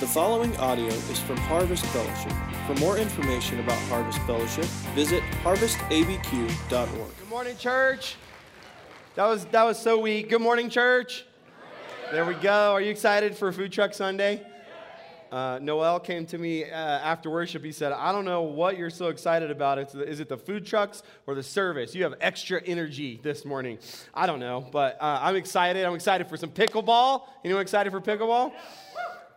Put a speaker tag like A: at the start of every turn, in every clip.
A: The following audio is from Harvest Fellowship. For more information about Harvest Fellowship, visit harvestabq.org.
B: Good morning, church. That was that was so weak. Good morning, church. There we go. Are you excited for Food Truck Sunday? Uh, Noel came to me uh, after worship. He said, I don't know what you're so excited about. It's, is it the food trucks or the service? You have extra energy this morning. I don't know, but uh, I'm excited. I'm excited for some pickleball. Anyone excited for pickleball?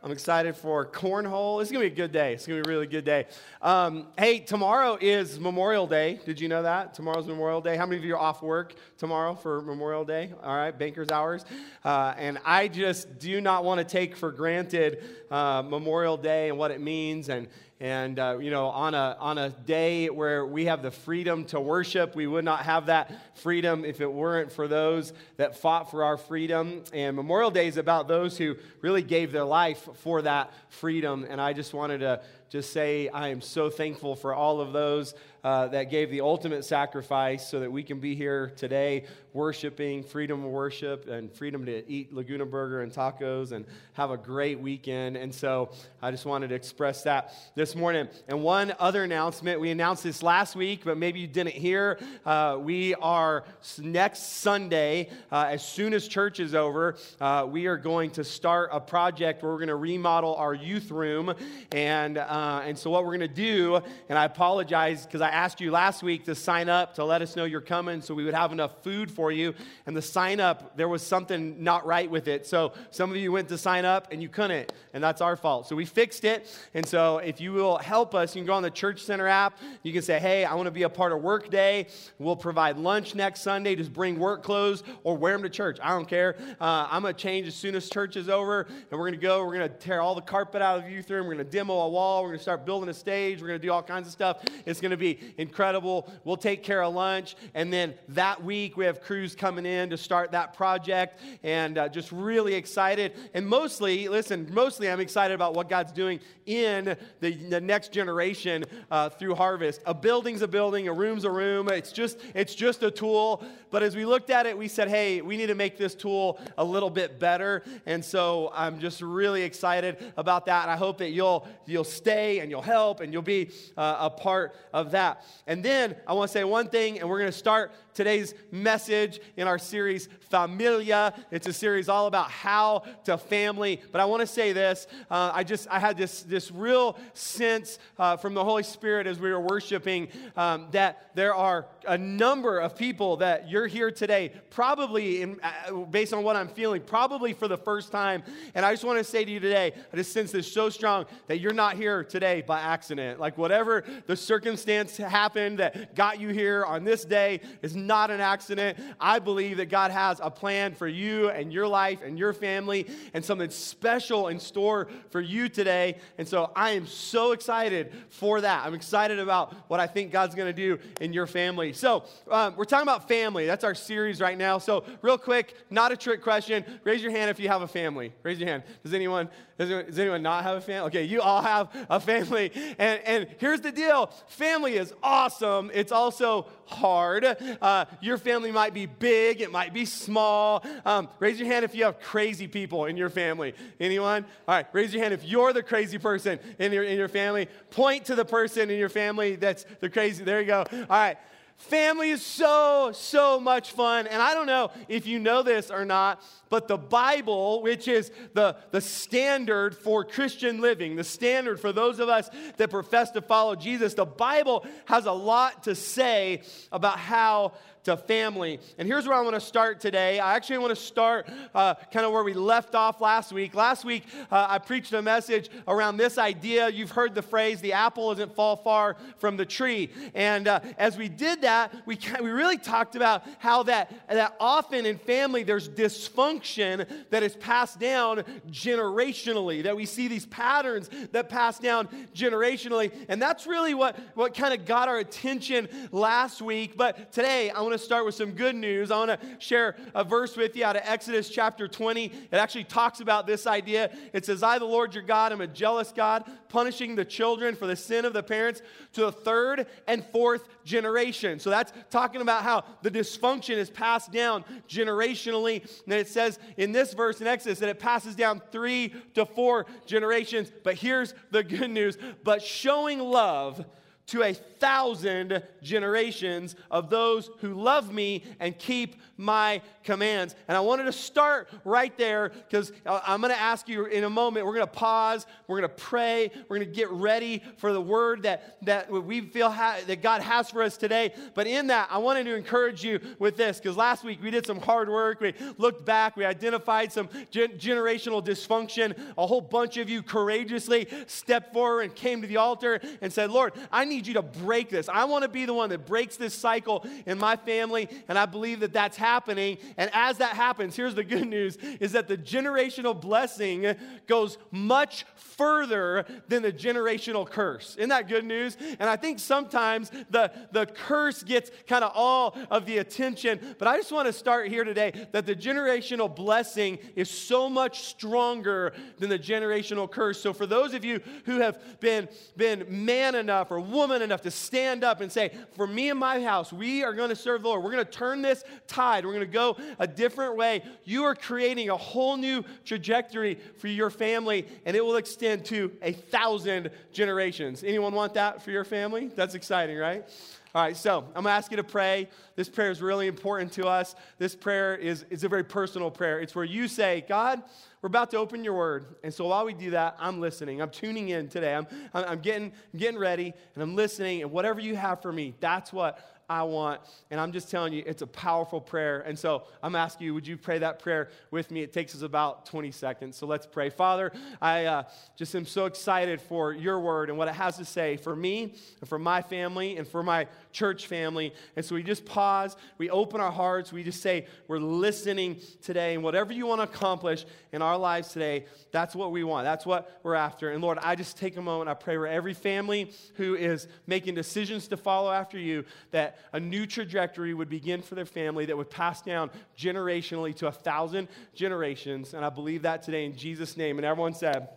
B: I'm excited for cornhole. It's going to be a good day. It's going to be a really good day. Um, hey, tomorrow is Memorial Day. Did you know that? Tomorrow's Memorial Day. How many of you are off work tomorrow for Memorial Day? All right, banker's hours. Uh, and I just do not want to take for granted uh, Memorial Day and what it means and and, uh, you know, on a, on a day where we have the freedom to worship, we would not have that freedom if it weren't for those that fought for our freedom. And Memorial Day is about those who really gave their life for that freedom. And I just wanted to just say I am so thankful for all of those uh, that gave the ultimate sacrifice so that we can be here today worshiping, freedom of worship, and freedom to eat Laguna Burger and tacos and have a great weekend. And so I just wanted to express that this morning. And one other announcement we announced this last week, but maybe you didn't hear. Uh, we are next Sunday, uh, as soon as church is over, uh, we are going to start a project where we're going to remodel our youth room. And, uh, and so, what we're going to do, and I apologize because I asked you last week to sign up to let us know you're coming so we would have enough food for you. And the sign up, there was something not right with it. So some of you went to sign up and you couldn't, and that's our fault. So we fixed it. And so if you will help us, you can go on the Church Center app. You can say, hey, I want to be a part of work day. We'll provide lunch next Sunday. Just bring work clothes or wear them to church. I don't care. Uh, I'm going to change as soon as church is over, and we're going to go. We're going to tear all the carpet out of the youth room. We're going to demo a wall. We're going to start building a stage. We're going to do all kinds of stuff. It's going to be incredible. We'll take care of lunch. And then that week, we have crews coming in to start that project and uh, just really excited. And mostly, listen, mostly I'm excited about what God's doing in the, the next generation uh, through Harvest. A building's a building, a room's a room. It's just, it's just a tool. But as we looked at it, we said, hey, we need to make this tool a little bit better. And so I'm just really excited about that. And I hope that you'll, you'll stay and you'll help and you'll be uh, a part of that. And then I want to say one thing, and we're going to start today's message in our series, Familia. It's a series all about how to family. But I want to say this. Uh, I just, I had this, this real sense uh, from the Holy Spirit as we were worshiping um, that there are a number of people that you're here today, probably in, uh, based on what I'm feeling, probably for the first time. And I just want to say to you today, I just sense this so strong that you're not here today by accident. Like whatever the circumstance happened that got you here on this day is not an accident. I believe that God has a plan for you and your life and your family and something special in store for you today. And so I am so excited for that. I'm excited about what I think God's going to do in your family. So um, we're talking about family. That's our series right now. So, real quick, not a trick question. Raise your hand if you have a family. Raise your hand. Does anyone does anyone, does anyone not have a family? Okay, you all have a family. And, and here's the deal family is awesome, it's also hard. Uh, your family might be big, it might be small. Um, raise your hand if you have crazy people in your family. Anyone? All right, raise your hand if you're the crazy person in your, in your family. Point to the person in your family that's the crazy. There you go. All right. Family is so, so much fun. And I don't know if you know this or not, but the Bible, which is the, the standard for Christian living, the standard for those of us that profess to follow Jesus, the Bible has a lot to say about how to family. And here's where I want to start today. I actually want to start uh, kind of where we left off last week. Last week, uh, I preached a message around this idea. You've heard the phrase, the apple doesn't fall far from the tree. And uh, as we did that, we, we really talked about how that, that often in family there's dysfunction that is passed down generationally, that we see these patterns that pass down generationally. And that's really what, what kind of got our attention last week. But today, I want to to start with some good news. I want to share a verse with you out of Exodus chapter 20. It actually talks about this idea. It says, I, the Lord your God, am a jealous God, punishing the children for the sin of the parents to the third and fourth generation. So that's talking about how the dysfunction is passed down generationally. And it says in this verse in Exodus that it passes down three to four generations. But here's the good news. But showing love to a thousand generations of those who love me and keep my commands. And I wanted to start right there because I'm going to ask you in a moment. We're going to pause. We're going to pray. We're going to get ready for the word that, that we feel ha- that God has for us today. But in that, I wanted to encourage you with this because last week we did some hard work. We looked back. We identified some gen- generational dysfunction. A whole bunch of you courageously stepped forward and came to the altar and said, Lord, I need you to break this. I want to be the one that breaks this cycle in my family, and I believe that that's happening. And as that happens, here's the good news is that the generational blessing goes much further than the generational curse. Isn't that good news? And I think sometimes the, the curse gets kind of all of the attention, but I just want to start here today that the generational blessing is so much stronger than the generational curse. So for those of you who have been, been man enough or woman enough to stand up and say, For me and my house, we are going to serve the Lord. We're going to turn this tide. We're going to go a different way. You are creating a whole new trajectory for your family, and it will extend to a thousand generations. Anyone want that for your family? That's exciting, right? All right, so I'm to ask you to pray. This prayer is really important to us. This prayer is, is a very personal prayer. It's where you say, God, we're about to open your word. And so while we do that, I'm listening. I'm tuning in today. I'm, I'm, getting, getting ready and I'm listening. And whatever you have for me, that's what I want. And I'm just telling you, it's a powerful prayer. And so I'm asking you, would you pray that prayer with me? It takes us about 20 seconds. So let's pray. Father, I uh, just am so excited for your word and what it has to say for me and for my family and for my church family. And so we just pause, we open our hearts, we just say, we're listening today. And whatever you want to accomplish in our lives today, that's what we want. That's what we're after. And Lord, I just take a moment, I pray for every family who is making decisions to follow after you that a new trajectory would begin for their family that would pass down generationally to a thousand generations. And I believe that today in Jesus' name. And everyone said,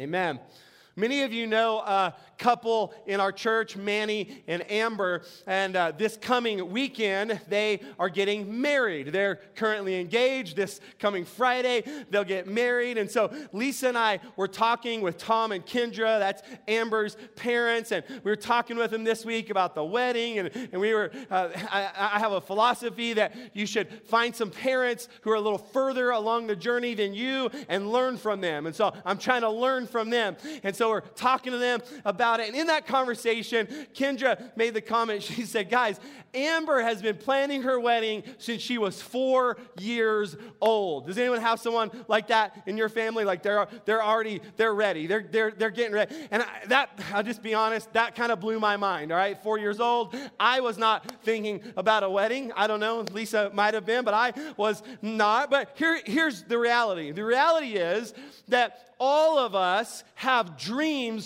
B: Amen. Amen. Many of you know a couple in our church, Manny and Amber, and uh, this coming weekend, they are getting married. They're currently engaged. This coming Friday, they'll get married. And so Lisa and I were talking with Tom and Kendra, that's Amber's parents, and we were talking with them this week about the wedding. And, and we were, uh, I, I have a philosophy that you should find some parents who are a little further along the journey than you and learn from them. And so I'm trying to learn from them. And so we're talking to them about it. And in that conversation, Kendra made the comment, she said, Guys, Amber has been planning her wedding since she was four years old. Does anyone have someone like that in your family? Like they're, they're already, they're ready. They're, they're, they're getting ready. And I, that, I'll just be honest, that kind of blew my mind, all right? Four years old. I was not thinking about a wedding. I don't know, Lisa might have been, but I was not. But here, here's the reality. The reality is that all of us have dreams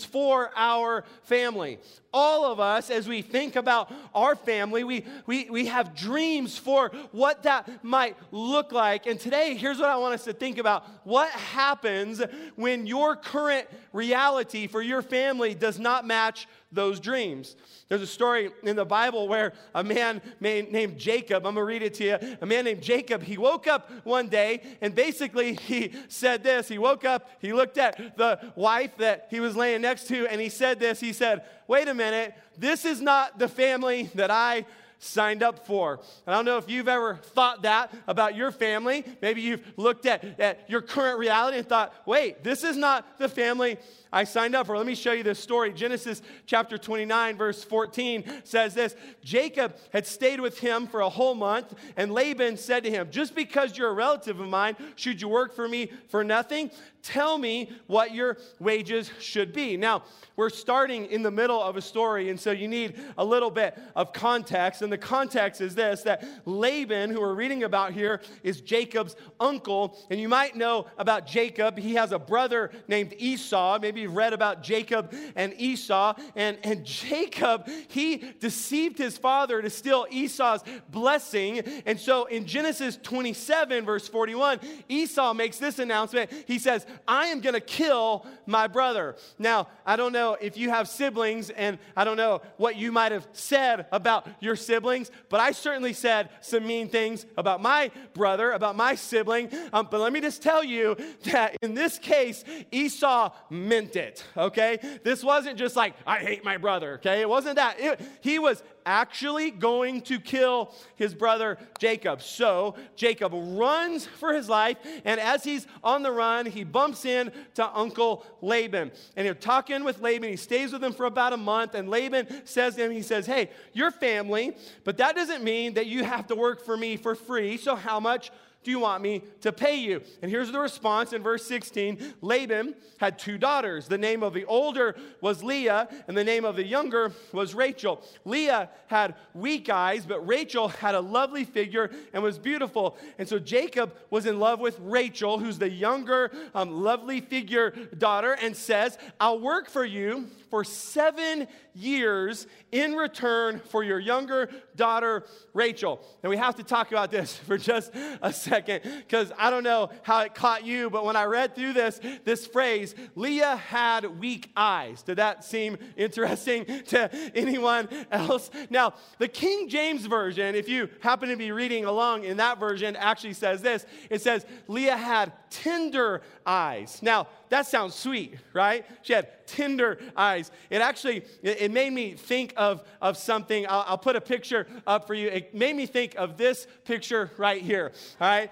B: for our family. All of us, as we think about our family, we, we, we have dreams for what that might look like. And today, here's what I want us to think about. What happens when your current reality for your family does not match those dreams? There's a story in the Bible where a man named Jacob, I'm to read it to you. A man named Jacob, he woke up one day and basically he said this. He woke up, he looked at the wife that he was laying next to, and he said this. He said, Wait a minute, this is not the family that I signed up for. I don't know if you've ever thought that about your family. Maybe you've looked at, at your current reality and thought, wait, this is not the family I signed up for. Let me show you this story. Genesis chapter 29, verse 14 says this Jacob had stayed with him for a whole month, and Laban said to him, Just because you're a relative of mine, should you work for me for nothing? Tell me what your wages should be. Now, we're starting in the middle of a story, and so you need a little bit of context. And the context is this that Laban, who we're reading about here, is Jacob's uncle. And you might know about Jacob. He has a brother named Esau. Maybe we've read about Jacob and Esau. And, and Jacob, he deceived his father to steal Esau's blessing. And so in Genesis 27, verse 41, Esau makes this announcement. He says, I am going to kill my brother. Now, I don't know if you have siblings, and I don't know what you might have said about your siblings, but I certainly said some mean things about my brother, about my sibling. Um, but let me just tell you that in this case, Esau meant it, okay? This wasn't just like, I hate my brother, okay? It wasn't that. It, he was actually going to kill his brother Jacob. So Jacob runs for his life, and as he's on the run, he bumps in to Uncle Laban. And he's talking with Laban. He stays with him for about a month, and Laban says to him, he says, Hey, you're family, but that doesn't mean that you have to work for me for free. So how much do you want me to pay you? And here's the response in verse 16 Laban had two daughters. The name of the older was Leah, and the name of the younger was Rachel. Leah had weak eyes, but Rachel had a lovely figure and was beautiful. And so Jacob was in love with Rachel, who's the younger, um, lovely figure daughter, and says, I'll work for you for seven years in return for your younger daughter, Rachel. And we have to talk about this for just a second because I don't know how it caught you, but when I read through this, this phrase, Leah had weak eyes. Did that seem interesting to anyone else? Now, the King James Version, if you happen to be reading along in that version, actually says this it says, Leah had tender eyes. Now, that sounds sweet, right? She had tender eyes. It actually, it, made me think of, of something. I'll, I'll put a picture up for you. It made me think of this picture right here, all right?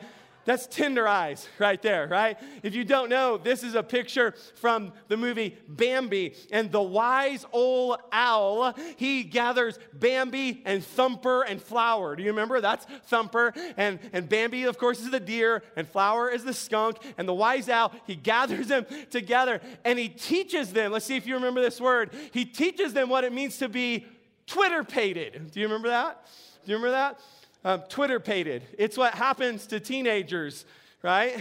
B: That's tender eyes right there, right? If you don't know, this is a picture from the movie Bambi. And the wise old owl, he gathers Bambi and Thumper and Flower. Do you remember? That's Thumper. And, and Bambi, of course, is the deer, and Flower is the skunk. And the wise owl, he gathers them together and he teaches them. Let's see if you remember this word. He teaches them what it means to be Twitter-pated. Do you remember that? Do you remember that? Um, Twitter pated. It's what happens to teenagers, right?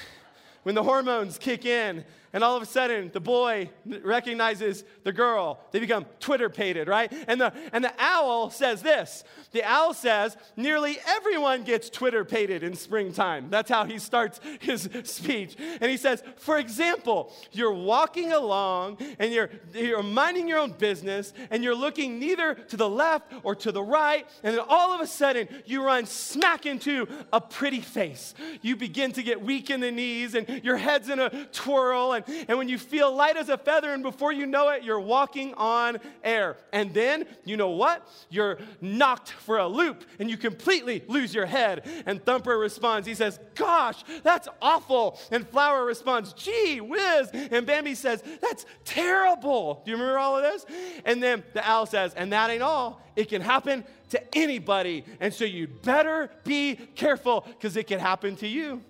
B: when the hormones kick in and all of a sudden the boy recognizes the girl. They become twitter pated right? And the and the owl says this. The owl says nearly everyone gets twitter pated in springtime. That's how he starts his speech. And he says for example you're walking along and you're you're minding your own business and you're looking neither to the left or to the right and then all of a sudden you run smack into a pretty face. You begin to get weak in the knees and your head's in a twirl and and, when you feel light as a feather, and before you know it, you're walking on air. And then, you know what? You're knocked for a loop and you completely lose your head. And Thumper responds, he says, Gosh, that's awful. And Flower responds, Gee whiz. And Bambi says, That's terrible. Do you remember all of this? And then the owl says, And that ain't all. It can happen to anybody. And so you'd better be careful because it can happen to you.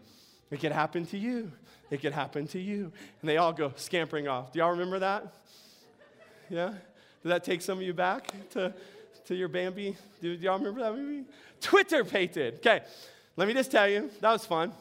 B: It can happen to you it could happen to you. And they all go scampering off. Do y'all remember that? Yeah? Did that take some of you back to, to your Bambi? Do, do y'all remember that movie? Twitter pated. Okay, let me just tell you, that was fun.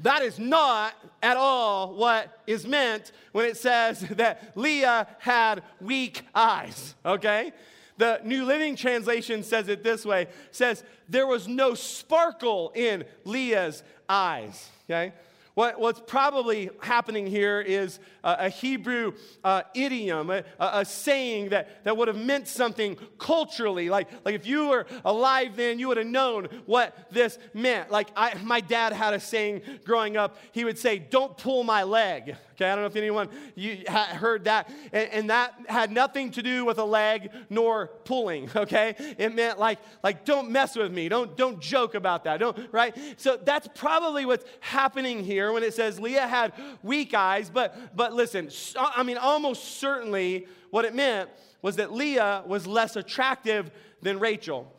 B: That is not at all what is meant when it says that Leah had weak eyes, okay? The New Living Translation says it this way says, There was no sparkle in Leah's eyes, okay? What, what's probably happening here is a, Hebrew uh, idiom, a, a, saying that, that would have meant something culturally. Like, like if you were alive then, you would have known what this meant. Like I, my dad had a saying growing up. He would say, Don't pull my leg. Okay, I don't know if anyone you heard that. And, and, that had nothing to do with a leg nor pulling, okay? It meant like, like don't mess with me. Don't, don't joke about that. Don't, right? So that's probably what's happening here when it says Leah had weak eyes. But, but listen, uh, I mean, almost certainly what it meant was that Leah was less attractive than Rachel.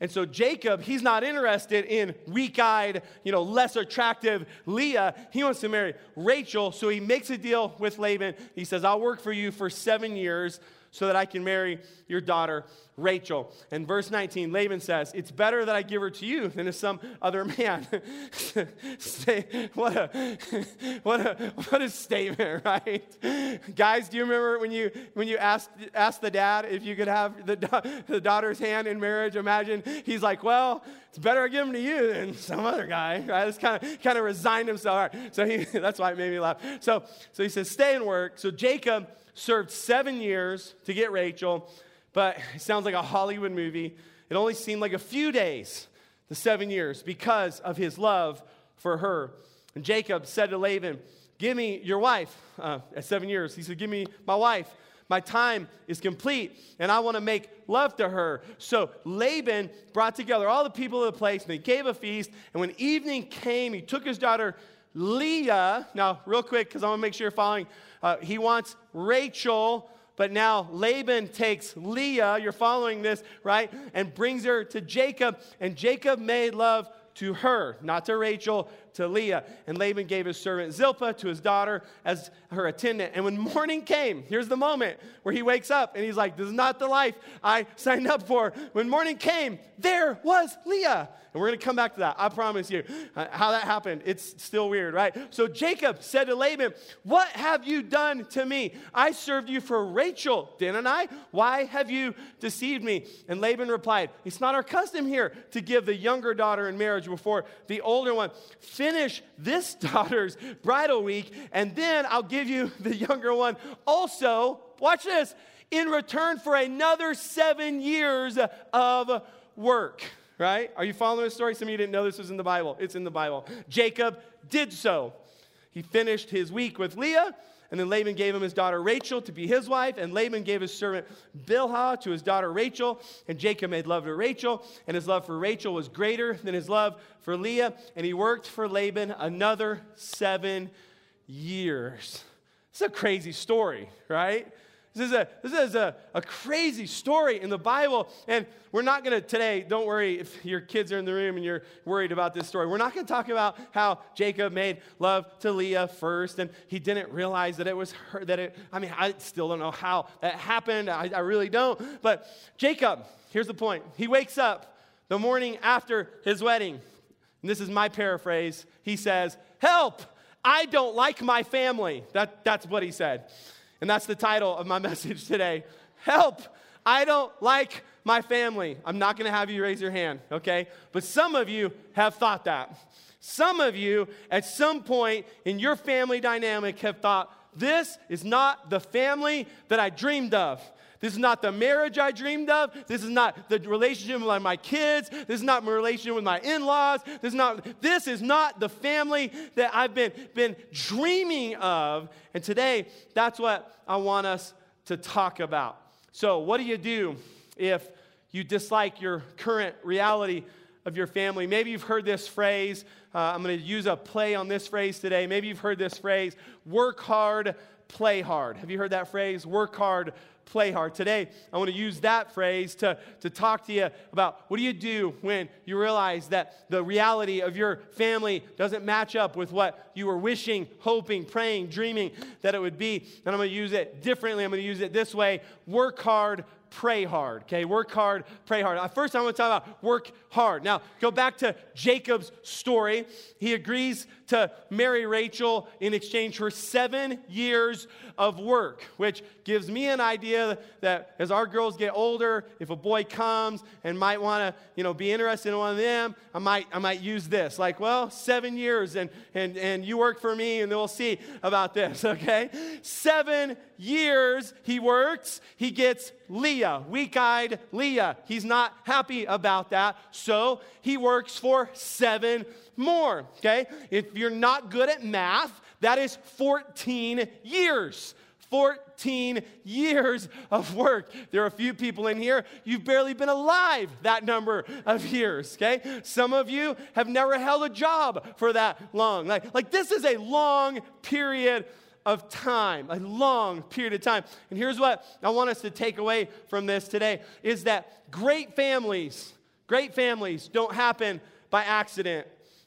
B: And so Jacob, he's not interested in weak eyed, you know, less attractive Leah. He wants to marry Rachel. So he makes a deal with Laban. He says, I'll work for you for seven years so that I can marry your daughter, Rachel. And verse 19, Laban says, It's better that I give her to you than to some other man. what, a, what, a, what a statement, right? Guys, do you remember when you, when you asked, asked the dad if you could have the, the daughter's hand in marriage? Imagine he's like, Well, it's better I give him to you than some other guy, right? It's kind of kind of resigned himself. Right. So he, that's why it made me laugh. So, so he says, Stay and work. So Jacob served seven years to get Rachel, but it sounds like a Hollywood movie. It only seemed like a few days, the seven years, because of his love for her. And Jacob said to Laban, Give me your wife. Uh, at seven years, he said, Give me my wife. My time is complete, and I want to make love to her. So Laban brought together all the people of the place, and they gave a feast. And when evening came, he took his daughter Leah. Now, real quick, because I want to make sure you're following. Uh, he wants Rachel, but now Laban takes Leah, you're following this, right? And brings her to Jacob, and Jacob made love to her, not to Rachel, to Leah. And Laban gave his servant Zilpah to his daughter as her attendant. And when morning came, here's the moment where he wakes up and he's like, This is not the life I signed up for. When morning came, there was Leah. And we're going to come back to that. I promise you. Uh, how that happened, it's still weird, right? So Jacob said to Laban, What have you done to me? I served you for Rachel, didn't I? Why have you deceived me? And Laban replied, It's not our custom here to give the younger daughter in marriage before the older one. Finish this daughter's bridal week, and then I'll give you the younger one also. Watch this in return for another seven years of work right? Are you following the story? Some of you didn't know this was in the Bible. It's in the Bible. Jacob did so. He finished his week with Leah, and then Laban gave him his daughter Rachel to be his wife, and Laban gave his servant Bilhah to his daughter Rachel, and Jacob made love to Rachel, and his love for Rachel was greater than his love for Leah, and he worked for Laban another seven years. It's a crazy story, right? This is a, this is a, a crazy story in the Bible. And we're not going to today, don't worry if your kids are in the room and you're worried about this story. We're not going to talk about how Jacob made love to Leah first and he didn't realize that it was her, that it, I mean, I still don't know how that happened. I, I really don't. But Jacob, here's the point. He wakes up the morning after his wedding. And this is my paraphrase. He says, Help! I don't like my family. That, that's what he said. And that's the title of my message today Help! I don't like my family. I'm not going to have you raise your hand, okay? But some of you have thought that. Some of you, at some point in your family dynamic, have thought, this is not the family that I dreamed of. This is not the marriage I dreamed of. This is not the relationship with my kids. This is not my relationship with my in-laws. This is not, this is not the family that I've been, been dreaming of. And today, that's what I want us to talk about. So, what do you do if you dislike your current reality of your family? Maybe you've heard this phrase. Uh, I'm going to use a play on this phrase today. Maybe you've heard this phrase work hard, play hard. Have you heard that phrase? Work hard, play hard. Today, I want to use that phrase to, to talk to you about what do you do when you realize that the reality of your family doesn't match up with what you were wishing, hoping, praying, dreaming that it would be. And I'm going to use it differently. I'm going to use it this way work hard, pray hard. Okay, work hard, pray hard. First, I want to talk about work hard. Now, go back to Jacob's story. He agrees to marry Rachel in exchange for seven years of work, which gives me an idea that as our girls get older, if a boy comes and might want to, you know, be interested in one of them, I might, I might use this. Like, well, seven years and, and, and you work for me and then we'll see about this, okay? Seven years he works, he gets Leah, weak eyed Leah. He's not happy about that, so he works for seven more, okay? If you're not good at math, that is 14 years. 14 years of work. There are a few people in here, you've barely been alive that number of years, okay? Some of you have never held a job for that long. Like, like this is a long period of time, a long period of time. And here's what I want us to take away from this today is that great families, great families don't happen by accident.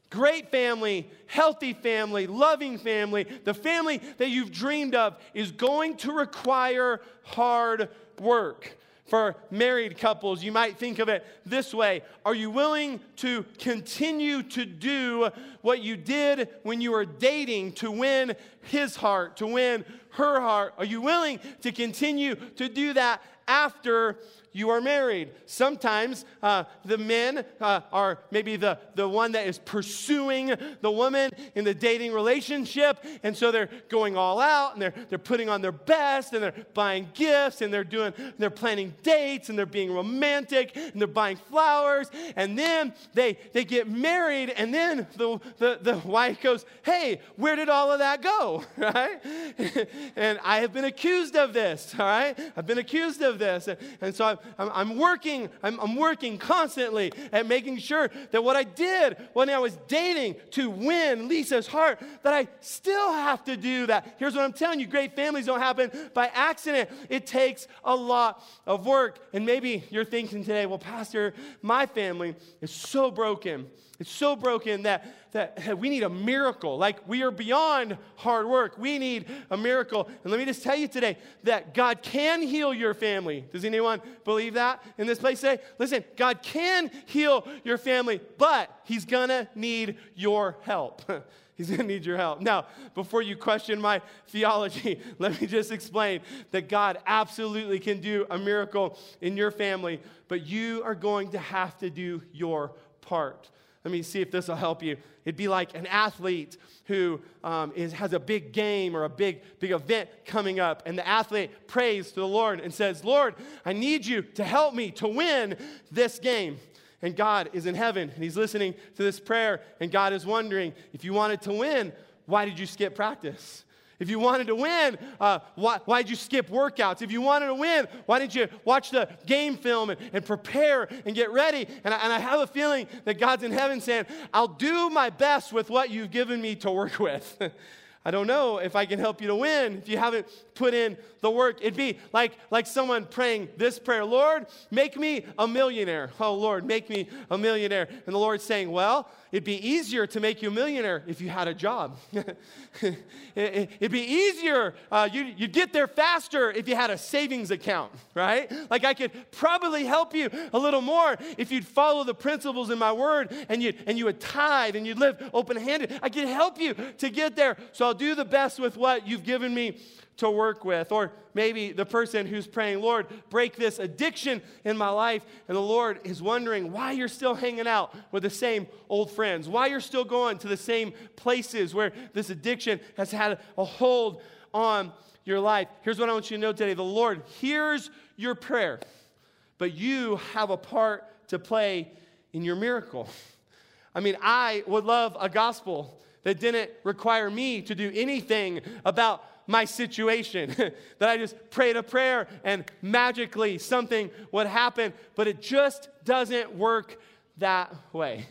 B: Great family, healthy family, loving family, the family that you've dreamed of is going to require hard work. For married couples, you might think of it this way Are you willing to continue to do what you did when you were dating to win his heart, to win her heart? Are you willing to continue to do that after you are married. Sometimes uh, the men uh, are maybe the, the one that is pursuing the woman in the dating relationship. And so they're going all out and they're, they're putting on their best and they're buying gifts and they're doing, they're planning dates and they're being romantic and they're buying flowers. And then they, they get married and then the, the, the wife goes, Hey, where did all of that go? Right? and I have been accused of this, all right? I've been accused of this. And, and so I'm, I'm, I'm working, I'm, I'm working constantly at making sure that what I did when I was dating to win Lisa's heart, that I still have to do that. Here's what I'm telling you great families don't happen by accident, it takes a lot of work. And maybe you're thinking today, well, Pastor, my family is so broken. It's so broken that, that we need a miracle. Like we are beyond hard work. We need a miracle. And let me just tell you today that God can heal your family. Does anyone believe that in this place today? Listen, God can heal your family, but He's gonna need your help. He's going to need your help. Now, before you question my theology, let me just explain that God absolutely can do a miracle in your family, but you are going to have to do your part. Let me see if this will help you. It'd be like an athlete who um, is, has a big game or a big, big event coming up, and the athlete prays to the Lord and says, Lord, I need you to help me to win this game. And God is in heaven, and He's listening to this prayer, and God is wondering, if you wanted to win, why did you skip practice? If you wanted to win, uh, why, why'd you skip workouts? If you wanted to win, why didn't you watch the game film and, and prepare and get ready? And I, and I have a feeling that God's in heaven saying, I'll do my best with what you've given me to work with. I don't know if I can help you to win if you haven't put in the work. It'd be like, like someone praying this prayer Lord, make me a millionaire. Oh, Lord, make me a millionaire. And the Lord's saying, Well, it'd be easier to make you a millionaire if you had a job. it'd be easier, uh, you'd, you'd get there faster if you had a savings account, right? Like I could probably help you a little more if you'd follow the principles in my word and, you'd, and you would tithe and you'd live open handed. I could help you to get there. So I'll do the best with what you've given me to work with. Or maybe the person who's praying, Lord, break this addiction in my life. And the Lord is wondering why you're still hanging out with the same old friends, why you're still going to the same places where this addiction has had a hold on your life. Here's what I want you to know today the Lord hears your prayer, but you have a part to play in your miracle. I mean, I would love a gospel that didn't require me to do anything about my situation. that I just prayed a prayer and magically something would happen, but it just doesn't work that way.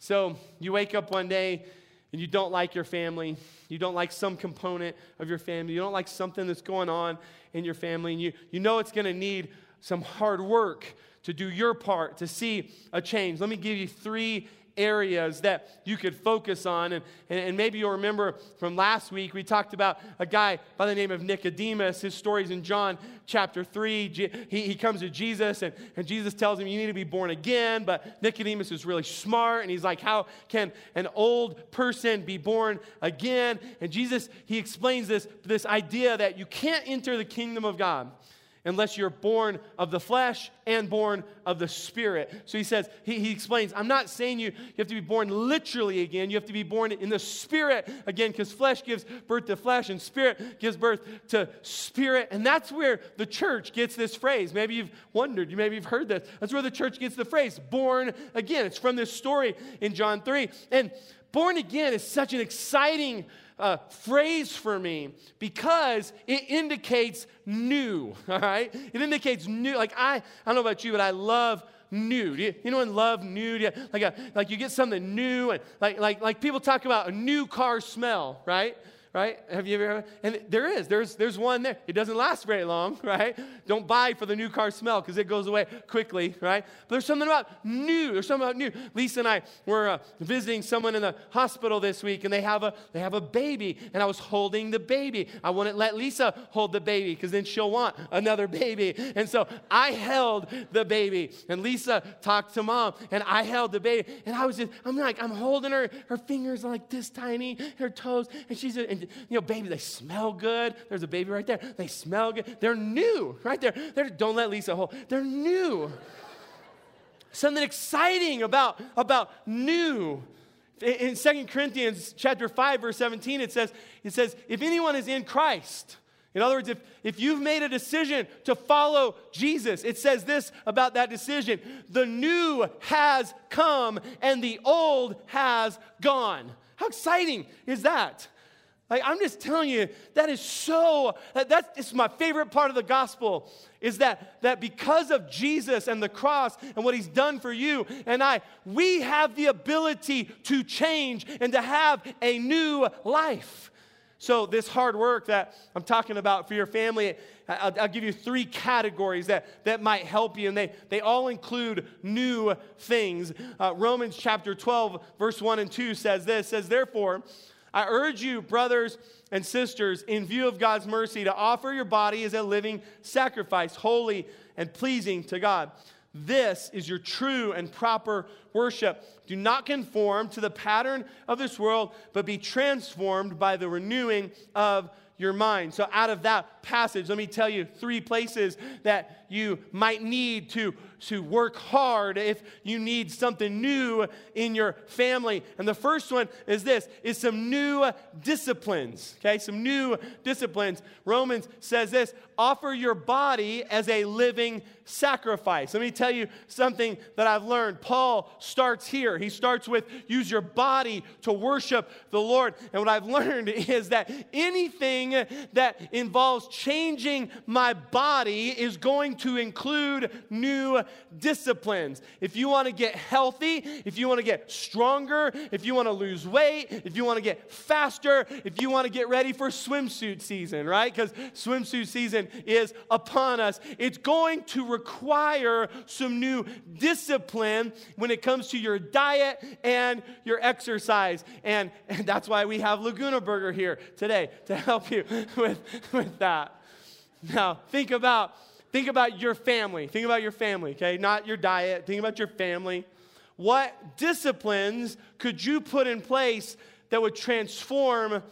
B: So you wake up one day and you don't like your family, you don't like some component of your family, you don't like something that's going on in your family, and you, you know it's going to need some hard work to do your part to see a change. Let me give you three areas that you could focus on. And, and, and, maybe you'll remember from last week, we talked about a guy by the name of Nicodemus. His story's in John chapter 3. He, he comes to Jesus, and, and Jesus tells him, You need to be born again. But Nicodemus is really smart, and he's like, How can an old person be born again? And Jesus, he explains this, this idea that you can't enter the kingdom of God unless you're born of the flesh and born of the spirit. So he says, he, he explains, I'm not saying you, you have to be born literally again. You have to be born in the spirit again because flesh gives birth to flesh and spirit gives birth to spirit. And that's where the church gets this phrase. Maybe you've wondered, maybe you've heard this. That's where the church gets the phrase, born again. It's from this story in John 3. And born again is such an exciting uh, phrase for me because it indicates new, all right? It indicates new. Like, I, I don't know about you, but I love new. Do you, anyone love new? You, like, a, like you get something new, and like, like, like people talk about a new car smell, right? Right? Have you ever? And there is. There's there's one there. It doesn't last very long, right? Don't buy for the new car smell because it goes away quickly, right? But there's something about new. There's something about new. Lisa and I were uh, visiting someone in the hospital this week, and they have a they have a baby, and I was holding the baby. I wouldn't let Lisa hold the baby because then she'll want another baby, and so I held the baby, and Lisa talked to mom, and I held the baby, and I was just I'm like I'm holding her. Her fingers are like this tiny, her toes, and she's and you know, baby, they smell good. There's a baby right there. They smell good. They're new, right there. They're, don't let Lisa hold. They're new. Something exciting about, about new. In 2 Corinthians chapter 5, verse 17, it says, it says, if anyone is in Christ, in other words, if, if you've made a decision to follow Jesus, it says this about that decision the new has come and the old has gone. How exciting is that? Like, I'm just telling you, that is so, that, that's my favorite part of the gospel is that, that because of Jesus and the cross and what he's done for you and I, we have the ability to change and to have a new life. So, this hard work that I'm talking about for your family, I'll, I'll, give you three categories that, that might help you, and they, they all include new things. Uh, Romans chapter 12, verse 1 and 2 says this says, Therefore, I urge you, brothers and sisters, in view of God's mercy, to offer your body as a living sacrifice, holy and pleasing to God. This is your true and proper worship. Do not conform to the pattern of this world, but be transformed by the renewing of your mind. So, out of that passage, let me tell you three places that you might need to, to work hard if you need something new in your family. And the first one is this is some new disciplines. Okay, some new disciplines. Romans says this offer your body as a living sacrifice. Let me tell you something that I've learned. Paul starts here. He starts with use your body to worship the Lord. And what I've learned is that anything that involves changing my body is going to include new disciplines. If you want to get healthy, if you want to get stronger, if you want to lose weight, if you want to get faster, if you want to get ready for swimsuit season, right? Because swimsuit season is upon us. It's going to require some new discipline when it comes to your diet and your exercise. And, and that's why we have Laguna Burger here today to help you with, with that. Now, think about think about your family. Think about your family, okay? Not your diet. Think about your family. What disciplines could you put in place that would transform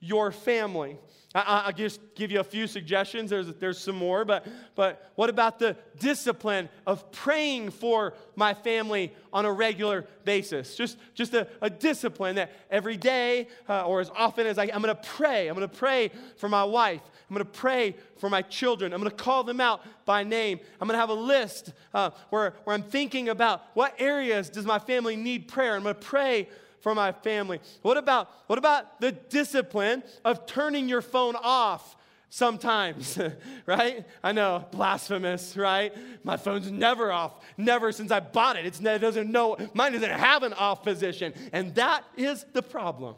B: your family? I, will just give you a few suggestions. There's, there's some more, but, but what about the discipline of praying for my family on a regular basis? Just, just a, a discipline that every day uh, or as often as I, I'm going to pray. I'm going to pray for my wife. I'm going to pray for my children. I'm going to call them out by name. I'm going to have a list uh, where, where I'm thinking about what areas does my family need prayer. I'm going to pray for my family? What about, what about the discipline of turning your phone off sometimes, right? I know, blasphemous, right? My phone's never off, never since I bought it. It's, it doesn't know, mine doesn't have an off position. And that is the problem.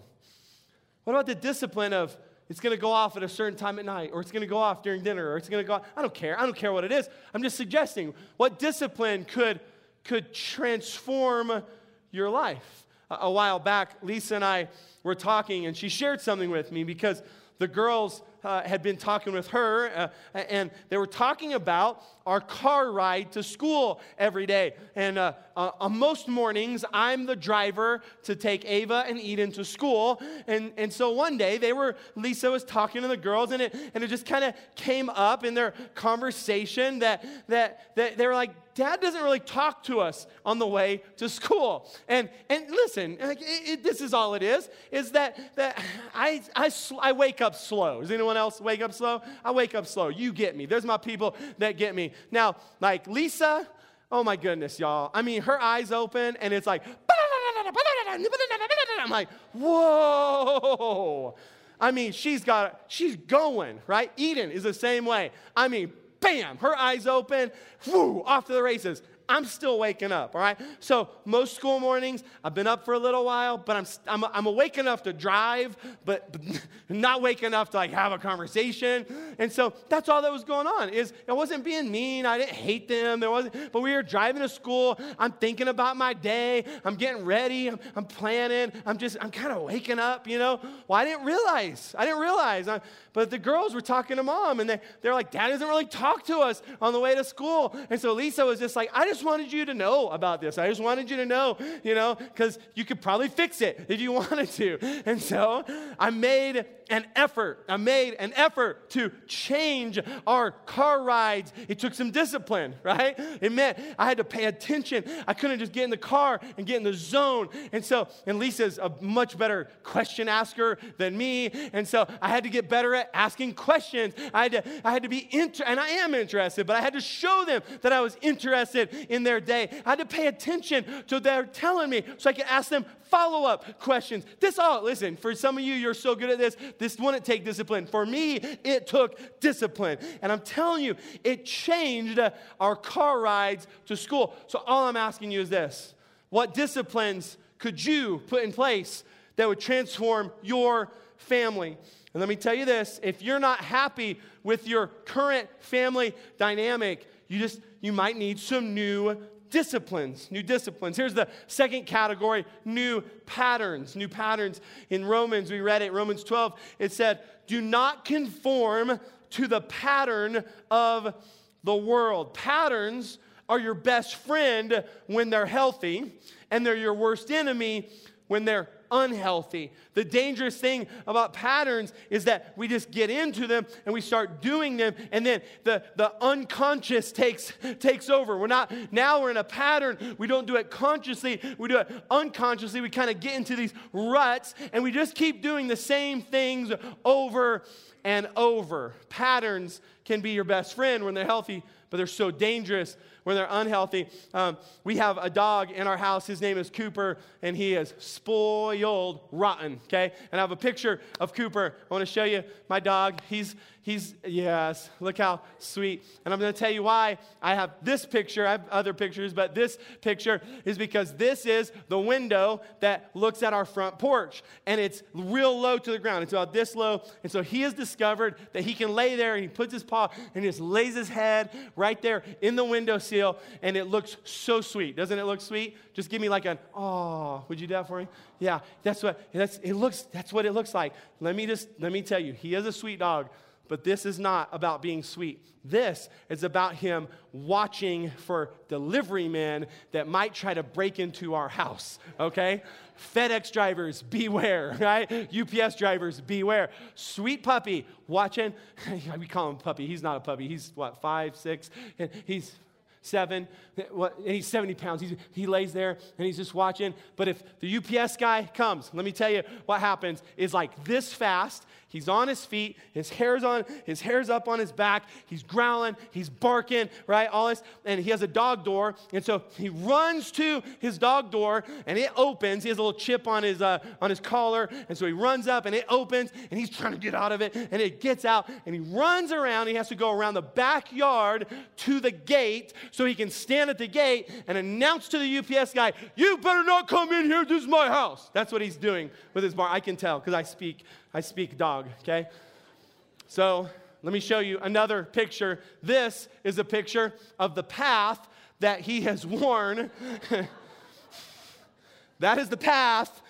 B: What about the discipline of it's going to go off at a certain time at night, or it's going to go off during dinner, or it's going to go off? I don't care. I don't care what it is. I'm just suggesting what discipline could, could transform your life a while back, Lisa and I were talking, and she shared something with me because the girls uh, had been talking with her, uh, and they were talking about our car ride to school every day. And uh, uh, on most mornings, I'm the driver to take Ava and Eden to school. And, and so one day, they were, Lisa was talking to the girls, and it, and it just kind of came up in their conversation that, that, that they were like, Dad doesn't really talk to us on the way to school. And, and listen, it, it, this is all it is, is that, that I, I, I wake up slow. Does anyone else wake up slow? I wake up slow. You get me. There's my people that get me. Now, like Lisa, oh my goodness, y'all. I mean, her eyes open and it's like, I'm like, whoa. I mean, she's got, she's going, right? Eden is the same way. I mean, bam, her eyes open, whoo, off to the races. I'm still waking up, all right? So most school mornings, I've been up for a little while, but I'm, I'm, I'm awake enough to drive, but, but not wake enough to like have a conversation. And so that's all that was going on is it wasn't being mean. I didn't hate them. There wasn't, but we were driving to school. I'm thinking about my day. I'm getting ready. I'm, I'm planning. I'm just, I'm kind of waking up, you know? Well, I didn't realize. I didn't realize. I, but the girls were talking to mom and they, they're like, dad doesn't really talk to us on the way to school. And so Lisa was just like, I just wanted you to know about this. I just wanted you to know, you know, because you could probably fix it if you wanted to. And so I made an effort. I made an effort to change our car rides. It took some discipline, right? It meant I had to pay attention. I couldn't just get in the car and get in the zone. And so, and Lisa's a much better question asker than me. And so I had to get better at asking questions. I had to, I had to be inter, and I am interested, but I had to show them that I was interested in their day. I had to pay attention to their telling me so I could ask them follow up questions. This all, listen, for some of you, you're so good at this, this wouldn't take discipline. For me, it took discipline. And I'm telling you, it changed our car rides to school. So all I'm asking you is this What disciplines could you put in place that would transform your family? And let me tell you this if you're not happy with your current family dynamic, you just, you might need some new disciplines, new disciplines. Here's the second category new patterns. New patterns. In Romans, we read it, Romans 12, it said, Do not conform to the pattern of the world. Patterns are your best friend when they're healthy, and they're your worst enemy when they're unhealthy. The dangerous thing about patterns is that we just get into them and we start doing them, and then the, the unconscious takes, takes over. We're not, now we're in a pattern. We don't do it consciously, we do it unconsciously. We kind of get into these ruts, and we just keep doing the same things over and over. Patterns can be your best friend when they're healthy, but they're so dangerous when they're unhealthy. Um, we have a dog in our house. His name is Cooper, and he is spoiled rotten, okay? And I have a picture of Cooper. I want to show you my dog. He's He's, yes, look how sweet. And I'm going to tell you why I have this picture. I have other pictures, but this picture is because this is the window that looks at our front porch. And it's real low to the ground. It's about this low. And so he has discovered that he can lay there and he puts his paw and just lays his head right there in the window sill. And it looks so sweet. Doesn't it look sweet? Just give me like an, oh, would you do that for me? Yeah, that's what, that's, it looks, that's what it looks like. Let me just, let me tell you, he is a sweet dog. But this is not about being sweet. This is about him watching for delivery men that might try to break into our house, okay? FedEx drivers, beware, right? UPS drivers, beware. Sweet puppy, watching. we call him puppy. He's not a puppy. He's what, five, six? And he's seven, and he's 70 pounds. He's, he lays there and he's just watching. But if the UPS guy comes, let me tell you what happens is like this fast. He's on his feet, his hair's on, his hair's up on his back, he's growling, he's barking, right? All this, and he has a dog door, and so he runs to his dog door and it opens. He has a little chip on his uh, on his collar, and so he runs up and it opens, and he's trying to get out of it, and it gets out, and he runs around. He has to go around the backyard to the gate so he can stand at the gate and announce to the UPS guy, You better not come in here, this is my house. That's what he's doing with his bar. I can tell because I speak, I speak dog, okay? So let me show you another picture. This is a picture of the path that he has worn. that is the path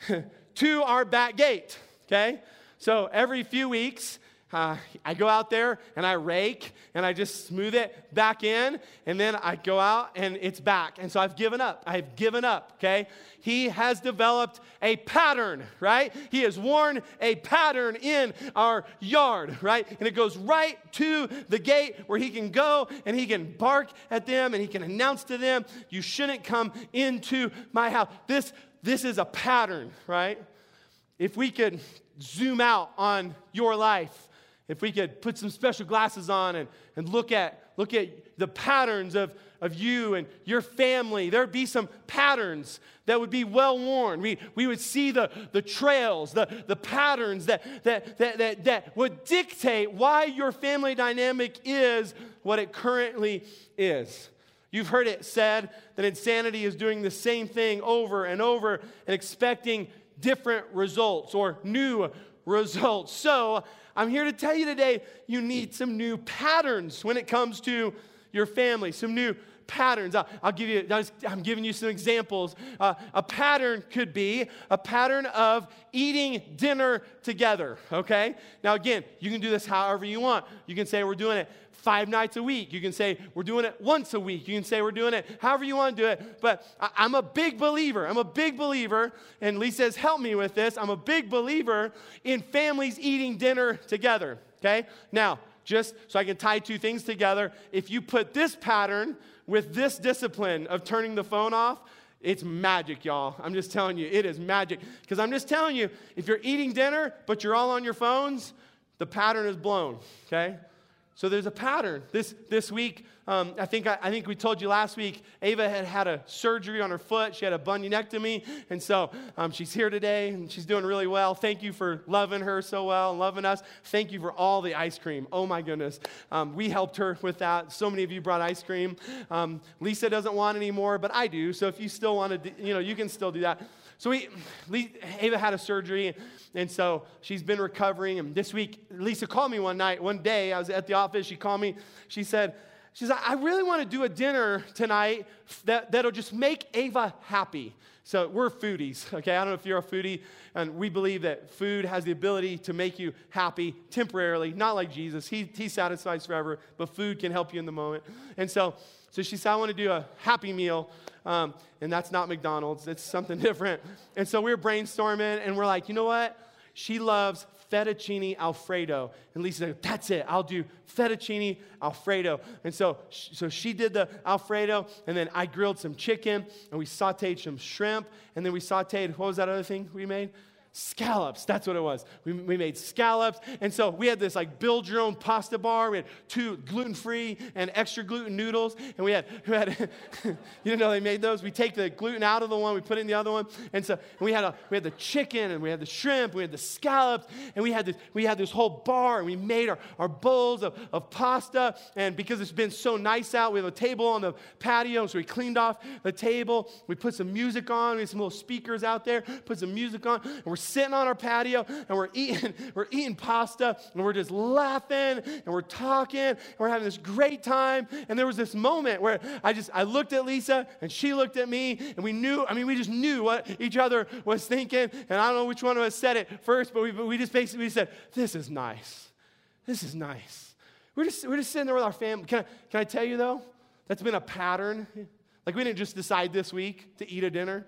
B: to our back gate, okay? So every few weeks, uh, I go out there and I rake and I just smooth it back in, and then I go out and it's back. And so I've given up. I've given up, okay? He has developed a pattern, right? He has worn a pattern in our yard, right? And it goes right to the gate where he can go and he can bark at them and he can announce to them, You shouldn't come into my house. This, this is a pattern, right? If we could zoom out on your life, if we could put some special glasses on and, and look, at, look at the patterns of, of you and your family, there'd be some patterns that would be well worn. We, we would see the, the trails, the, the patterns that, that, that, that, that would dictate why your family dynamic is what it currently is. You've heard it said that insanity is doing the same thing over and over and expecting different results or new results. So, I'm here to tell you today you need some new patterns when it comes to your family, some new patterns. I'll, I'll give you, I'm giving you some examples. Uh, a pattern could be a pattern of eating dinner together, okay? Now, again, you can do this however you want. You can say we're doing it five nights a week. You can say we're doing it once a week. You can say we're doing it however you want to do it. But I, am a big believer. I'm a big believer, and Lisa says, help me with this. I'm a big believer in families eating dinner together. Okay? Now, just so I can tie two things together, if you put this pattern with this discipline of turning the phone off, it's magic, y'all. I'm just telling you, it is magic. Because I'm just telling you, if you're eating dinner, but you're all on your phones, the pattern is blown, okay? So there's a pattern. This, this week, um, I, think I, I, think we told you last week, Ava had had a surgery on her foot. She had a bunionectomy. And so um, she's here today and she's doing really well. Thank you for loving her so well and loving us. Thank you for all the ice cream. Oh my goodness. Um, we helped her with that. So many of you brought ice cream. Um, Lisa doesn't want any more, but I do. So if you still want to, you know, you can still do that. So we, Ava had a surgery, and so she's been recovering. And this week, Lisa called me one night, one day. I was at the office. She called me. She said, she said, I really want to do a dinner tonight that, that'll just make Ava happy. So we're foodies, okay? I don't know if you're a foodie, and we believe that food has the ability to make you happy temporarily, not like Jesus. He, he satisfies forever, but food can help you in the moment. And so, so she said, I want to do a happy meal um, and that's not McDonald's, it's something different. And so we were brainstorming, and we're like, you know what? She loves fettuccine alfredo. And Lisa said, that's it, I'll do fettuccine alfredo. And so, so she did the alfredo, and then I grilled some chicken, and we sauteed some shrimp, and then we sauteed, what was that other thing we made? Scallops, that's what it was. We, we made scallops. And so we had this like build your own pasta bar. We had two gluten free and extra gluten noodles. And we had, we had you didn't know they made those? We take the gluten out of the one, we put in the other one. And so and we, had a, we had the chicken and we had the shrimp, we had the scallops, and we had this, we had this whole bar. And we made our, our bowls of, of pasta. And because it's been so nice out, we have a table on the patio. So we cleaned off the table. We put some music on. We had some little speakers out there, put some music on. And we're sitting on our patio and we're eating, we're eating pasta and we're just laughing and we're talking and we're having this great time. And there was this moment where I just I looked at Lisa and she looked at me and we knew, I mean, we just knew what each other was thinking. And I don't know which one of us said it first, but we, we just basically we said, This is nice. This is nice. We're just, we're just sitting there with our family. Can I, can I tell you though? That's been a pattern. Like we didn't just decide this week to eat a dinner.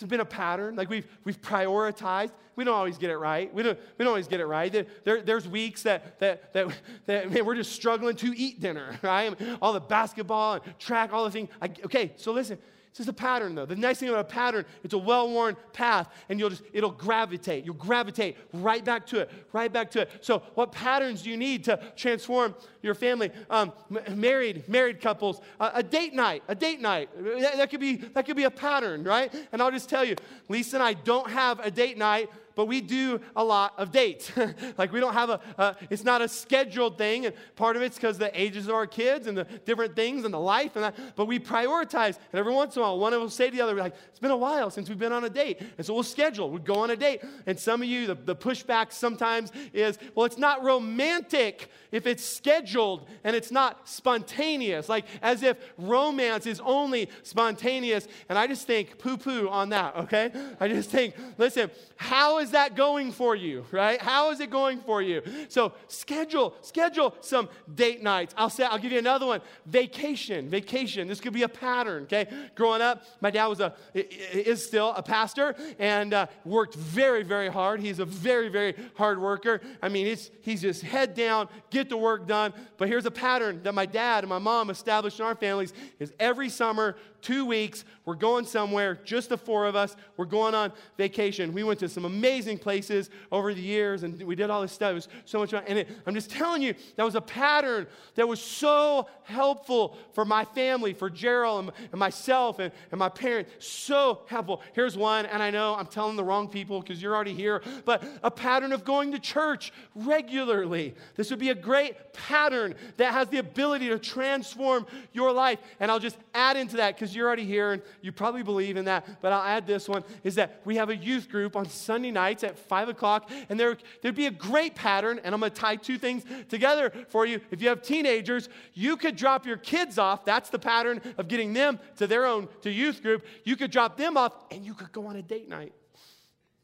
B: It's been a pattern. Like we've, we've prioritized. We don't always get it right. We don't, we don't always get it right. There, there, there's weeks that, that, that, that man, we're just struggling to eat dinner, right? All the basketball and track, all the things. I, okay, so listen, this is a pattern, though. The nice thing about a pattern, it's a well-worn path, and you'll just it'll gravitate. You'll gravitate right back to it, right back to it. So, what patterns do you need to transform your family? Um, married, married couples, uh, a date night, a date night. That, that could be that could be a pattern, right? And I'll just tell you, Lisa and I don't have a date night but we do a lot of dates. like we don't have a, it's not a scheduled thing. And part of it's because the ages of our kids and the different things and the life and that. But we prioritize. And every once in a while, one of us will say to the other, like, it's been a while since we've been on a date. And so we'll schedule, we'll go on a date. And some of you, the, the pushback sometimes is, well, it's not romantic if it's scheduled and it's not spontaneous. Like as if romance is only spontaneous. And I just think poo poo on that, okay? I just think, listen, how is that going for you, right? How is it going for you? So schedule, schedule some date nights. I'll say, I'll give you another one. Vacation, vacation. This could be a pattern, okay? Growing up, my dad was a, is still a pastor and uh, worked very, very hard. He's a very, very hard worker. I mean, he's, he's just head down, get the work done. But here's a pattern that my dad and my mom established in our families is every summer, two weeks, we're going somewhere, just the four of us. We're going on vacation. We went to some amazing places over the years, and we did all this stuff. It was so much fun. And it, I'm just telling you, that was a pattern that was so helpful for my family, for Gerald and, and myself and, and my parents. So helpful. Here's one, and I know I'm telling the wrong people because you're already here, but a pattern of going to church regularly. This would be a great pattern that has the ability to transform your life. And I'll just add into that because you're already here and you probably believe in that, but I'll add this one is that we have a youth group on Sunday nights at 5 o'clock, and there, there'd be a great pattern, and I'm going to tie two things together for you. If you have teenagers, you could drop your kids off. That's the pattern of getting them to their own to youth group. You could drop them off, and you could go on a date night.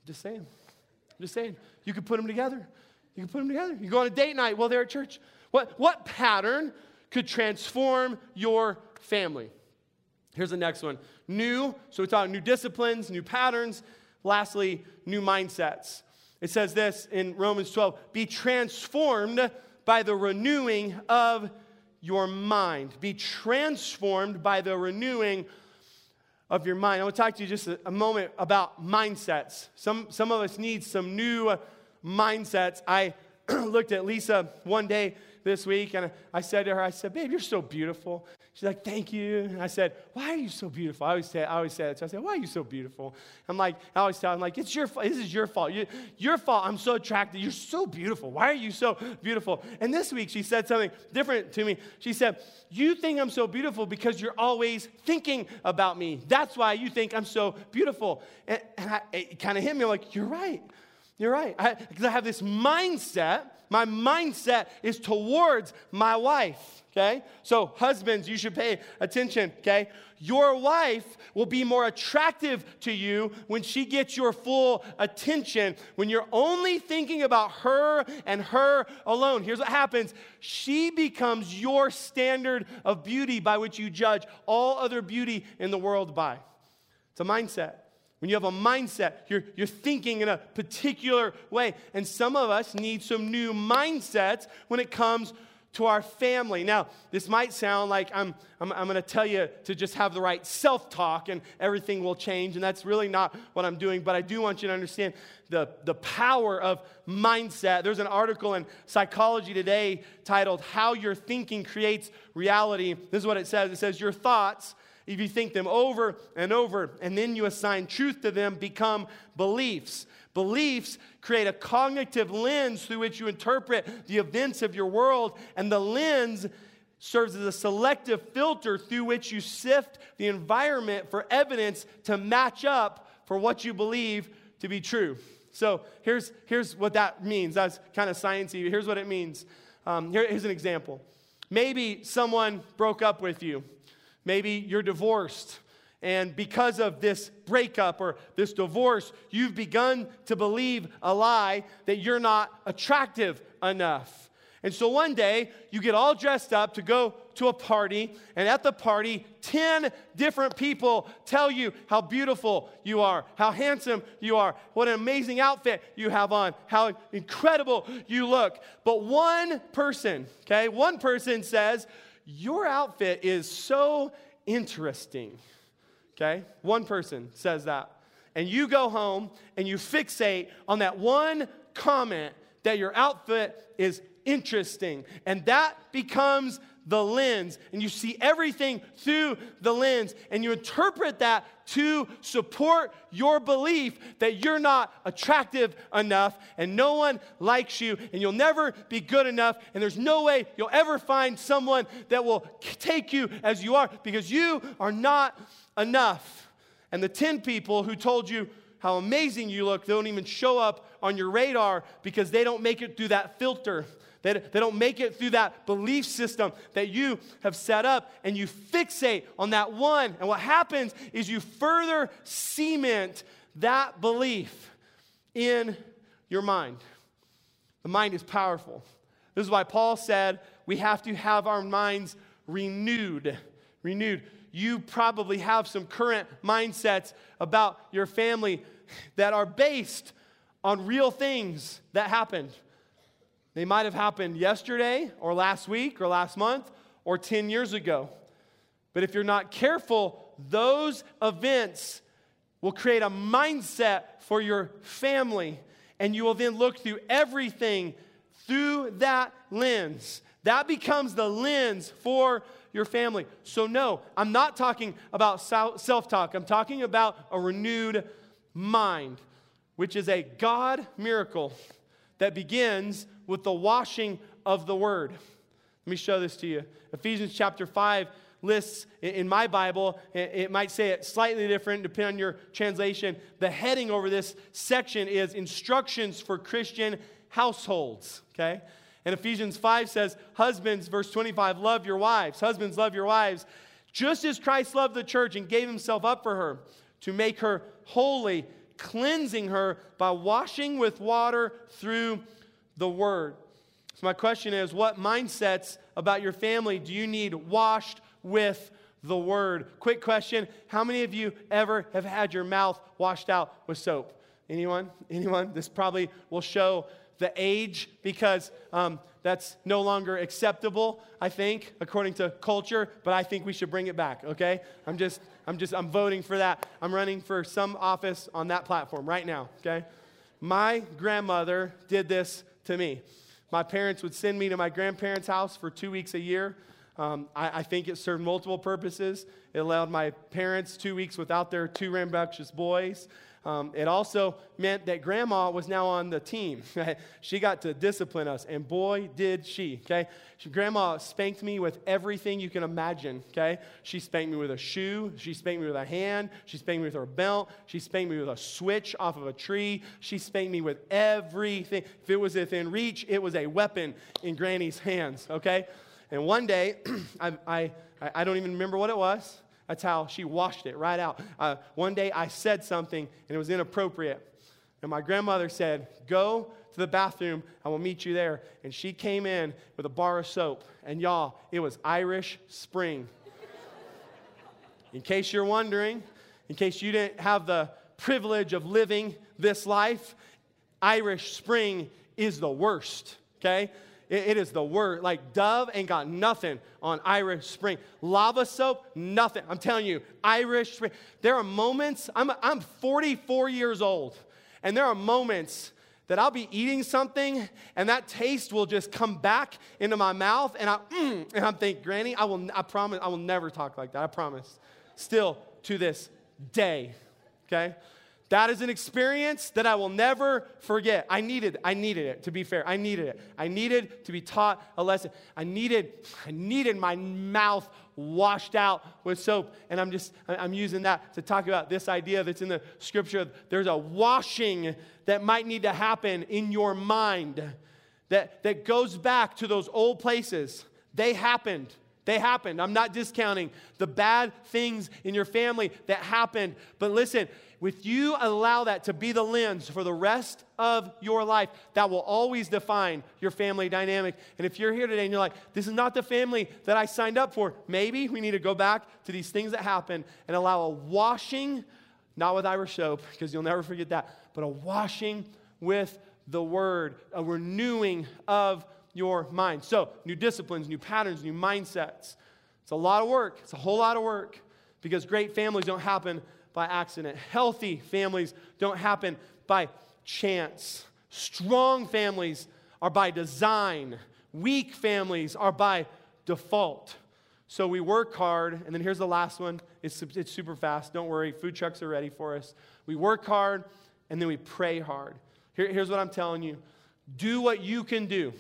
B: Just saying. Just saying. You could put them together. You could put them together. You go on a date night while they're at church. What, what pattern could transform your family? Here's the next one new, so we talk new disciplines, new patterns. Lastly, new mindsets. It says this in Romans 12 be transformed by the renewing of your mind. Be transformed by the renewing of your mind. I want to talk to you just a, a moment about mindsets. Some, some of us need some new mindsets. I looked at Lisa one day this week and I said to her, I said, Babe, you're so beautiful. She's like, Thank you. And I said, Why are you so beautiful? I always say, I always say it. So I said, Why are you so beautiful? I'm like, I always tell I'm like, It's your fault. This is your fault. You, your fault. I'm so attracted. You're so beautiful. Why are you so beautiful? And this week she said something different to me. She said, You think I'm so beautiful because you're always thinking about me. That's why you think I'm so beautiful. And, and I, it kind of hit me. I'm like, You're right. You're right. Because I, I have this mindset. My mindset is towards my wife. Okay? So, husbands, you should pay attention. Okay? Your wife will be more attractive to you when she gets your full attention. When you're only thinking about her and her alone, here's what happens she becomes your standard of beauty by which you judge all other beauty in the world by. It's a mindset. When you have a mindset, you're, you're thinking in a particular way. And some of us need some new mindsets when it comes to our family. Now, this might sound like I'm, I'm, I'm going to tell you to just have the right self talk and everything will change, and that's really not what I'm doing, but I do want you to understand the, the power of mindset. There's an article in Psychology Today titled, How Your Thinking Creates Reality. This is what it says it says, Your thoughts if you think them over and over and then you assign truth to them, become beliefs. Beliefs create a cognitive lens through which you interpret the events of your world, and the lens serves as a selective filter through which you sift the environment for evidence to match up for what you believe to be true. So here's, here's what that means. That's kind of sciencey. Here's what it means. Um, here, here's an example. Maybe someone broke up with you Maybe you're divorced. And because of this breakup or this divorce, you've begun to believe a lie that you're not attractive enough. And so one day, you get all dressed up to go to a party, and at the party, 10 different people tell you how beautiful you are, how handsome you are, what an amazing outfit you have on, how incredible you look. But one person, okay, one person says, your outfit is so interesting. Okay? One person says that. And you go home and you fixate on that one comment that your outfit is interesting. And that becomes the lens, and you see everything through the lens, and you interpret that to support your belief that you're not attractive enough, and no one likes you, and you'll never be good enough, and there's no way you'll ever find someone that will take you as you are because you are not enough. And the 10 people who told you, how amazing you look, don't even show up on your radar because they don't make it through that filter they, they don't make it through that belief system that you have set up, and you fixate on that one. And what happens is you further cement that belief in your mind. The mind is powerful. This is why Paul said we have to have our minds renewed. Renewed. You probably have some current mindsets about your family that are based on real things that happened. They might have happened yesterday or last week or last month or 10 years ago. But if you're not careful, those events will create a mindset for your family, and you will then look through everything through that lens. That becomes the lens for your family. So, no, I'm not talking about self talk. I'm talking about a renewed mind, which is a God miracle that begins with the washing of the word. Let me show this to you. Ephesians chapter 5 lists in my Bible, it might say it slightly different depending on your translation. The heading over this section is Instructions for Christian Households, okay? And Ephesians 5 says, Husbands, verse 25, love your wives. Husbands, love your wives, just as Christ loved the church and gave himself up for her to make her holy, cleansing her by washing with water through the word. So, my question is what mindsets about your family do you need washed with the word? Quick question How many of you ever have had your mouth washed out with soap? Anyone? Anyone? This probably will show the age because um, that's no longer acceptable, I think, according to culture, but I think we should bring it back, okay? I'm just, I'm just, I'm voting for that. I'm running for some office on that platform right now, okay? My grandmother did this to me. My parents would send me to my grandparents' house for two weeks a year. Um, I, I, think it served multiple purposes. It allowed my parents two weeks without their two rambunctious boys. Um, it also meant that grandma was now on the team. she got to discipline us, and boy, did she. Okay, she, grandma spanked me with everything you can imagine. Okay, she spanked me with a shoe. She spanked me with a hand. She spanked me with her belt. She spanked me with a switch off of a tree. She spanked me with everything. If it was within reach, it was a weapon in Granny's hands. Okay, and one day, I, I I don't even remember what it was. That's how she washed it right out. Uh, one day I said something and it was inappropriate. And my grandmother said, Go to the bathroom. I will meet you there. And she came in with a bar of soap. And y'all, it was Irish Spring. in case you're wondering, in case you didn't have the privilege of living this life, Irish Spring is the worst, okay? It, it is the word. Like Dove ain't got nothing on Irish Spring. Lava soap, nothing. I'm telling you, Irish Spring. There are moments, I'm, I'm 44 years old, and there are moments that I'll be eating something and that taste will just come back into my mouth and I mm, and I'm thinking, Granny, I will I promise I will never talk like that. I promise. Still to this day. Okay? That is an experience that I will never forget. I needed, I needed it, to be fair. I needed it. I needed to be taught a lesson. I needed, I needed my mouth washed out with soap. And I'm just, I'm using that to talk about this idea that's in the scripture. There's a washing that might need to happen in your mind that, that goes back to those old places. They happened. They happened. I'm not discounting the bad things in your family that happened. But listen, with you allow that to be the lens for the rest of your life, that will always define your family dynamic. And if you're here today and you're like, this is not the family that I signed up for, maybe we need to go back to these things that happened and allow a washing, not with Irish soap, because you'll never forget that, but a washing with the word, a renewing of your mind. So, new disciplines, new patterns, new mindsets. It's a lot of work. It's a whole lot of work because great families don't happen by accident. Healthy families don't happen by chance. Strong families are by design. Weak families are by default. So we work hard, and then here's the last one. It's, it's super fast. Don't worry, food trucks are ready for us. We work hard, and then we pray hard. Here, here's what I'm telling you do what you can do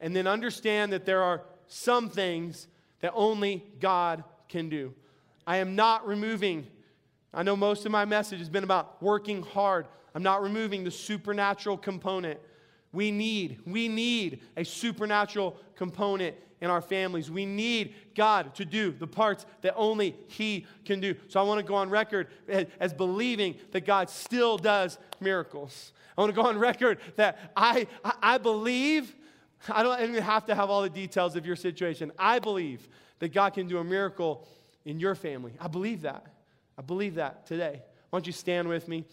B: and then understand that there are some things that only God can do. I am not removing, I know most of my message has been about working hard. I'm not removing the supernatural component. We need, we need a supernatural component in our families. We need God to do the parts that only He can do. So I want to go on record as believing that God still does miracles. I want to go on record that I, I believe I don't even have to have all the details of your situation. I believe that God can do a miracle in your family. I believe that. I believe that today. Why don't you stand with me?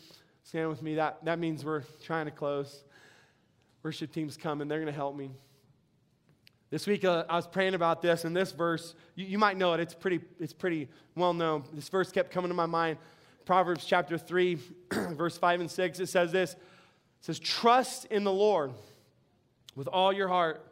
B: Stand with me. That, that means we're trying to close. Worship team's coming, they're going to help me. This week uh, I was praying about this, and this verse, you, you might know it, it's pretty, it's pretty well known. This verse kept coming to my mind Proverbs chapter 3, verse 5 and 6, it says this. It says, Trust in the Lord with all your heart.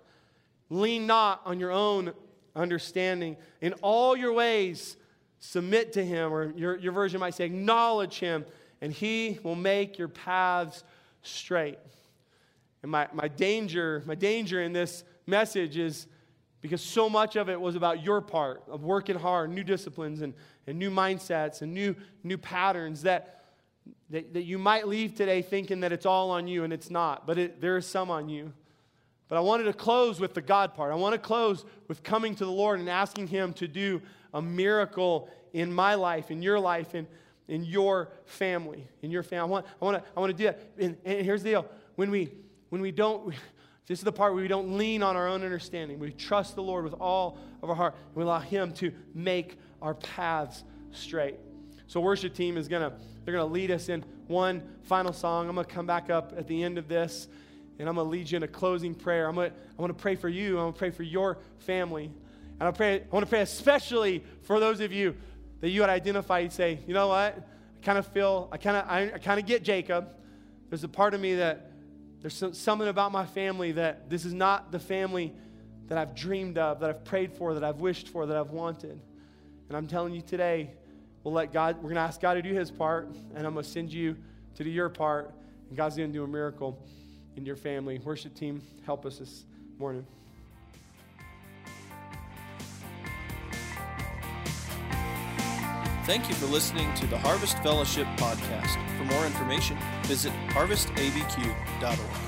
B: Lean not on your own understanding. In all your ways, submit to him, or your, your version might say, acknowledge him, and he will make your paths straight. And my, my danger, my danger in this message is because so much of it was about your part of working hard, new disciplines and, and new mindsets and new, new patterns that, that, that you might leave today thinking that it's all on you, and it's not, but it, there is some on you. But I wanted to close with the God part. I want to close with coming to the Lord and asking Him to do a miracle in my life, in your life, in, in your family, in your family. I want, I want, to, I want to do that. And, and here's the deal when we, when we don't, this is the part where we don't lean on our own understanding. We trust the Lord with all of our heart, and we allow Him to make our paths straight. So, worship team is gonna they're gonna lead us in one final song. I'm gonna come back up at the end of this, and I'm gonna lead you in a closing prayer. I'm gonna I want to pray for you. I'm going to pray for your family, and I pray I want to pray especially for those of you that you would identify. You say, you know what? I kind of feel I kind of I, I kind of get Jacob. There's a part of me that there's something about my family that this is not the family that I've dreamed of, that I've prayed for, that I've wished for, that I've wanted. And I'm telling you today, we'll let God, we're going to ask God to do his part, and I'm going to send you to do your part, and God's going to do a miracle in your family. Worship team, help us this morning.
A: Thank you for listening to the Harvest Fellowship podcast. For more information, visit harvestabq.org.